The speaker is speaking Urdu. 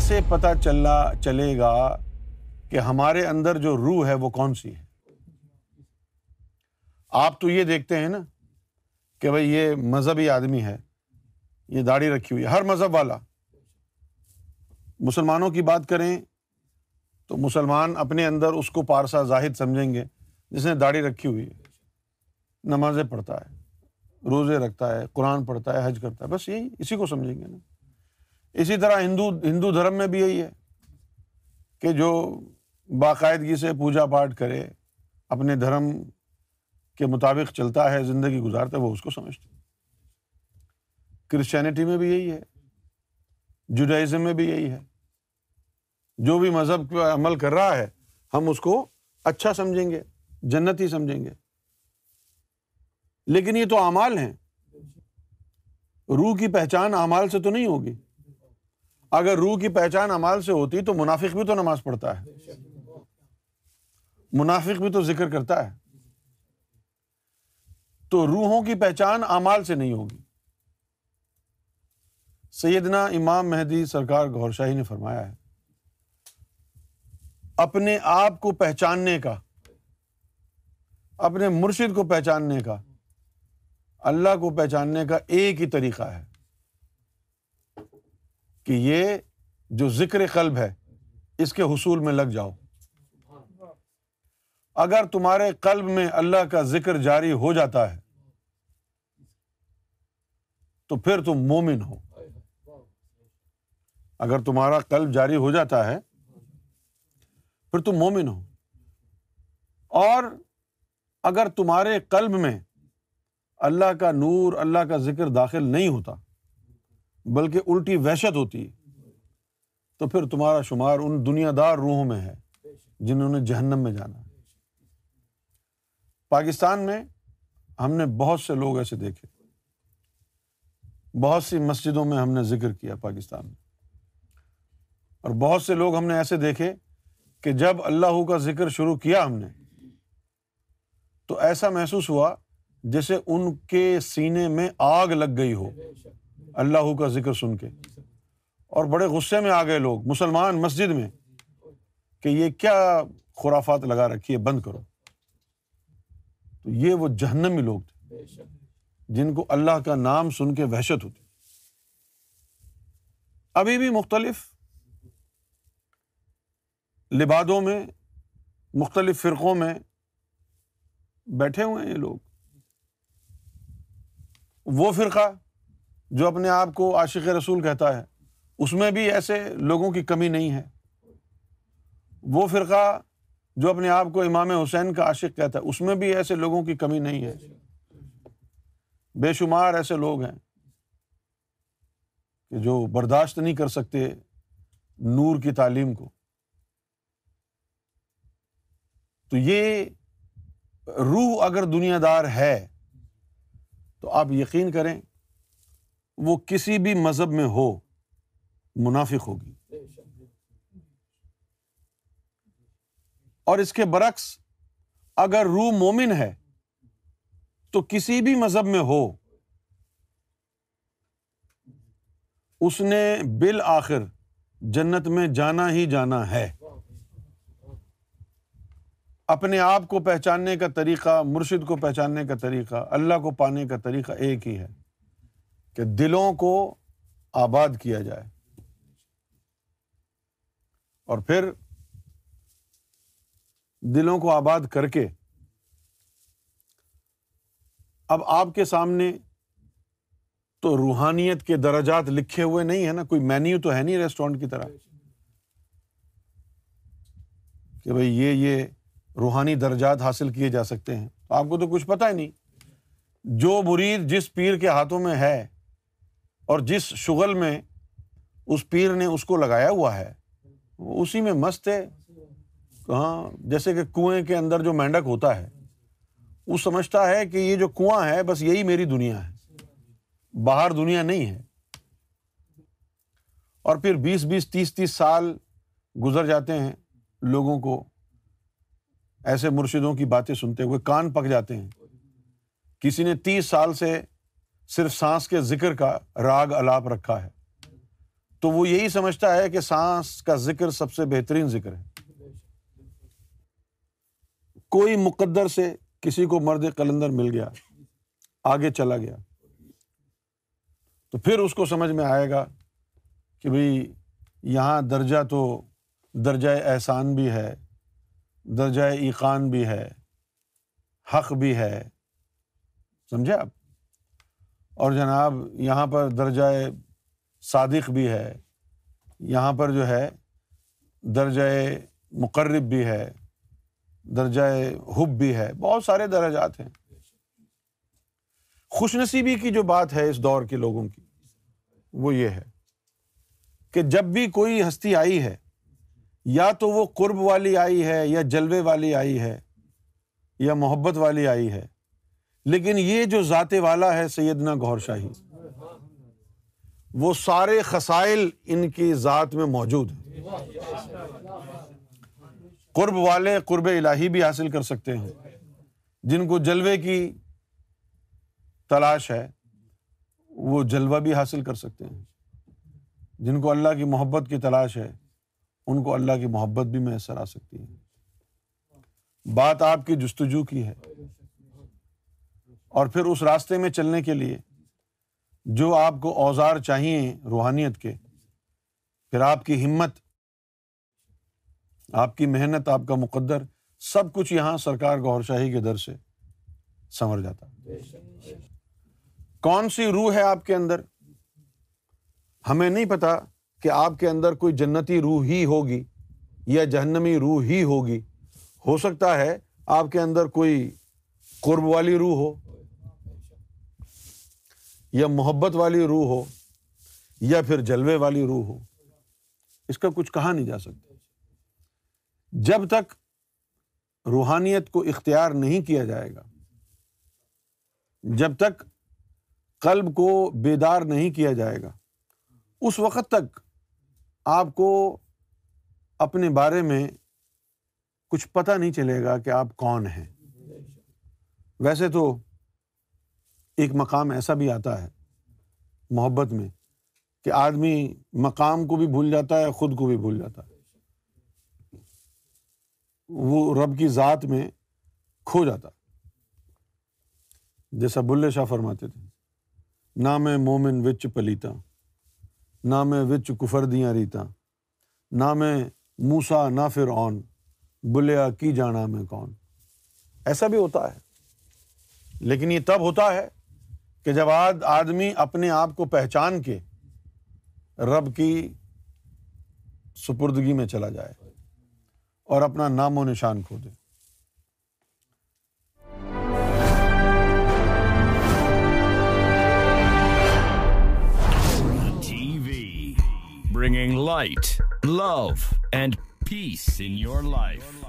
کیسے پتہ چلنا چلے گا کہ ہمارے اندر جو روح ہے وہ کون سی ہے؟ آپ تو یہ دیکھتے ہیں نا کہ بھائی یہ مذہبی آدمی ہے، یہ داڑھی رکھی ہوئی ہے، ہر مذہب والا۔ مسلمانوں کی بات کریں تو مسلمان اپنے اندر اس کو پارسا زاہد سمجھیں گے جس نے داڑھی رکھی ہوئی ہے۔ نمازیں پڑھتا ہے، روزے رکھتا ہے، قرآن پڑھتا ہے، حج کرتا ہے، بس یہی، اسی کو سمجھیں گے نا۔ اسی طرح ہندو ہندو دھرم میں بھی یہی ہے کہ جو باقاعدگی سے پوجا پاٹ کرے، اپنے دھرم کے مطابق چلتا ہے، زندگی گزارتا ہے، وہ اس کو سمجھتے کرسچینٹی میں بھی یہی ہے جوڈائزم میں بھی یہی ہے۔ جو بھی مذہب کا عمل کر رہا ہے، ہم اس کو اچھا سمجھیں گے جنت ہی سمجھیں گے۔ لیکن یہ تو اعمال ہیں۔ روح کی پہچان اعمال سے تو نہیں ہوگی۔ اگر روح کی پہچان امال سے ہوتی تو منافق بھی تو نماز پڑھتا ہے۔ منافق بھی تو ذکر کرتا ہے۔ تو روحوں کی پہچان امال سے نہیں ہوگی۔ سیدنا امام مہدی سرکار گور شاہی نے فرمایا ہے، اپنے آپ کو پہچاننے کا، اپنے مرشد کو پہچاننے کا، اللہ کو پہچاننے کا ایک ہی طریقہ ہے۔ کہ یہ جو ذکر قلب ہے، اس کے حصول میں لگ جاؤ۔ اگر تمہارے قلب میں اللہ کا ذکر جاری ہو جاتا ہے، تو پھر تم مومن ہو۔ اگر تمہارا قلب جاری ہو جاتا ہے، پھر تم مومن ہو۔ اور اگر تمہارے قلب میں اللہ کا نور، اللہ کا ذکر داخل نہیں ہوتا بلکہ الٹی وحشت ہوتی ہے۔ تو پھر تمہارا شمار ان دنیا دار روحوں میں ہے جنہوں نے جہنم میں جانا۔ پاکستان میں ہم نے بہت سے لوگ ایسے دیکھے۔ بہت سی مسجدوں میں ہم نے ذکر کیا پاکستان میں۔ اور بہت سے لوگ ہم نے ایسے دیکھے کہ جب اللہ کا ذکر شروع کیا ہم نے، تو ایسا محسوس ہوا جیسے ان کے سینے میں آگ لگ گئی ہو۔ اللہ کا ذکر سن کے۔ اور بڑے غصے میں آ گئے لوگ مسلمان مسجد میں کہ یہ کیا خرافات لگا رکھی ہے بند کرو۔ تو یہ وہ جہنمی لوگ تھے جن کو اللہ کا نام سن کے وحشت ہوتی۔ ابھی بھی مختلف لبادوں میں مختلف فرقوں میں بیٹھے ہوئے ہیں یہ لوگ۔ وہ فرقہ جو اپنے آپ کو عاشق رسول کہتا ہے، اس میں بھی ایسے لوگوں کی کمی نہیں ہے۔ وہ فرقہ جو اپنے آپ کو امام حسین کا عاشق کہتا ہے، اس میں بھی ایسے لوگوں کی کمی نہیں ہے۔ بے شمار ایسے لوگ ہیں کہ جو برداشت نہیں کر سکتے نور کی تعلیم کو۔ تو یہ روح اگر دنیا دار ہے، تو آپ یقین کریں وہ کسی بھی مذہب میں ہو، منافق ہوگی۔ اور اس کے برعکس، اگر روح مومن ہے تو کسی بھی مذہب میں ہو، اس نے بالآخر جنت میں جانا ہی جانا ہے۔ اپنے آپ کو پہچاننے کا طریقہ، مرشد کو پہچاننے کا طریقہ، اللہ کو پانے کا طریقہ ایک ہی ہے۔ کہ دلوں کو آباد کیا جائے۔ اور پھر دلوں کو آباد کر کے اب آپ کے سامنے تو روحانیت کے درجات لکھے ہوئے نہیں ہے نا، کوئی مینیو تو ہے نہیں ریسٹورینٹ کی طرح۔ کہ بھائی یہ یہ روحانی درجات حاصل کیے جا سکتے ہیں۔ آپ کو تو کچھ پتا ہی نہیں۔ جو مرید جس پیر کے ہاتھوں میں ہے اور جس شغل میں اس پیر نے اس کو لگایا ہوا ہے، وہ اسی میں مست ہے۔ کہاں جیسے کہ کنویں کے اندر جو مینڈک ہوتا ہے، وہ سمجھتا ہے کہ یہ جو کنواں ہے، بس یہی میری دنیا ہے۔ باہر دنیا نہیں ہے۔ اور پھر بیس بیس تیس تیس سال گزر جاتے ہیں لوگوں کو ایسے مرشدوں کی باتیں سنتے ہوئے، کان پک جاتے ہیں۔ کسی نے تیس سال سے صرف سانس کے ذکر کا راگ الاپ رکھا ہے۔ تو وہ یہی سمجھتا ہے کہ سانس کا ذکر سب سے بہترین ذکر ہے۔ کوئی مقدر سے کسی کو مرد قلندر مل گیا، آگے چلا گیا، تو پھر اس کو سمجھ میں آئے گا کہ بھائی یہاں درجہ تو درجۂ احسان بھی ہے درجۂ ایقان بھی ہے، حق بھی ہے۔ سمجھے آپ؟ اور جناب یہاں پر درجۂ صادق بھی ہے، یہاں پر جو ہے درجۂ مقرب بھی ہے درجۂ حب بھی ہے، بہت سارے درجات ہیں۔ خوش نصیبی کی جو بات ہے اس دور کے لوگوں کی، وہ یہ ہے کہ جب بھی کوئی ہستی آئی ہے، یا تو وہ قرب والی آئی ہے، یا جلوے والی آئی ہے، یا محبت والی آئی ہے لیکن یہ جو ذات والا ہے سیدنا گور شاہی، وہ سارے خسائل ان کی ذات میں موجود ہیں۔ قرب والے قرب الہی بھی حاصل کر سکتے ہیں۔ جن کو جلوے کی تلاش ہے، وہ جلوہ بھی حاصل کر سکتے ہیں۔ جن کو اللہ کی محبت کی تلاش ہے، ان کو اللہ کی محبت بھی میسر آ سکتی ہے۔ بات آپ کی جستجو کی ہے۔ اور پھر اس راستے میں چلنے کے لیے جو آپ کو اوزار چاہیے روحانیت کے، پھر آپ کی ہمت، آپ کی محنت، آپ کا مقدر، سب کچھ یہاں سرکار گور شاہی کے در سے سنور جاتا۔ کون سی روح ہے آپ کے اندر؟ ہمیں نہیں پتا کہ آپ کے اندر کوئی جنتی روح ہی ہوگی یا جہنمی روح ہی ہوگی۔ ہو سکتا ہے آپ کے اندر کوئی قرب والی روح ہو یا محبت والی روح ہو یا پھر جلوے والی روح ہو، اس کا کچھ کہا نہیں جا سکتا۔ جب تک روحانیت کو اختیار نہیں کیا جائے گا، جب تک قلب کو بیدار نہیں کیا جائے گا، اس وقت تک آپ کو اپنے بارے میں کچھ پتہ نہیں چلے گا کہ آپ کون ہیں۔ ویسے تو ایک مقام ایسا بھی آتا ہے محبت میں کہ آدمی مقام کو بھی بھول جاتا ہے، خود کو بھی بھول جاتا ہے۔ وہ رب کی ذات میں کھو جاتا جیسا بلے شاہ فرماتے تھے، نہ میں مومن وچ پلیتا، نہ میں وچ کفر دیا ریتا، نہ میں موسا نہ پھر اون بلیا کی جانا میں کون؟ ایسا بھی ہوتا ہے۔ لیکن یہ تب ہوتا ہے کہ جب آدمی اپنے آپ کو پہچان کے رب کی سپردگی میں چلا جائے اور اپنا نام و نشان کھو دے۔ Bringing light love and peace in your life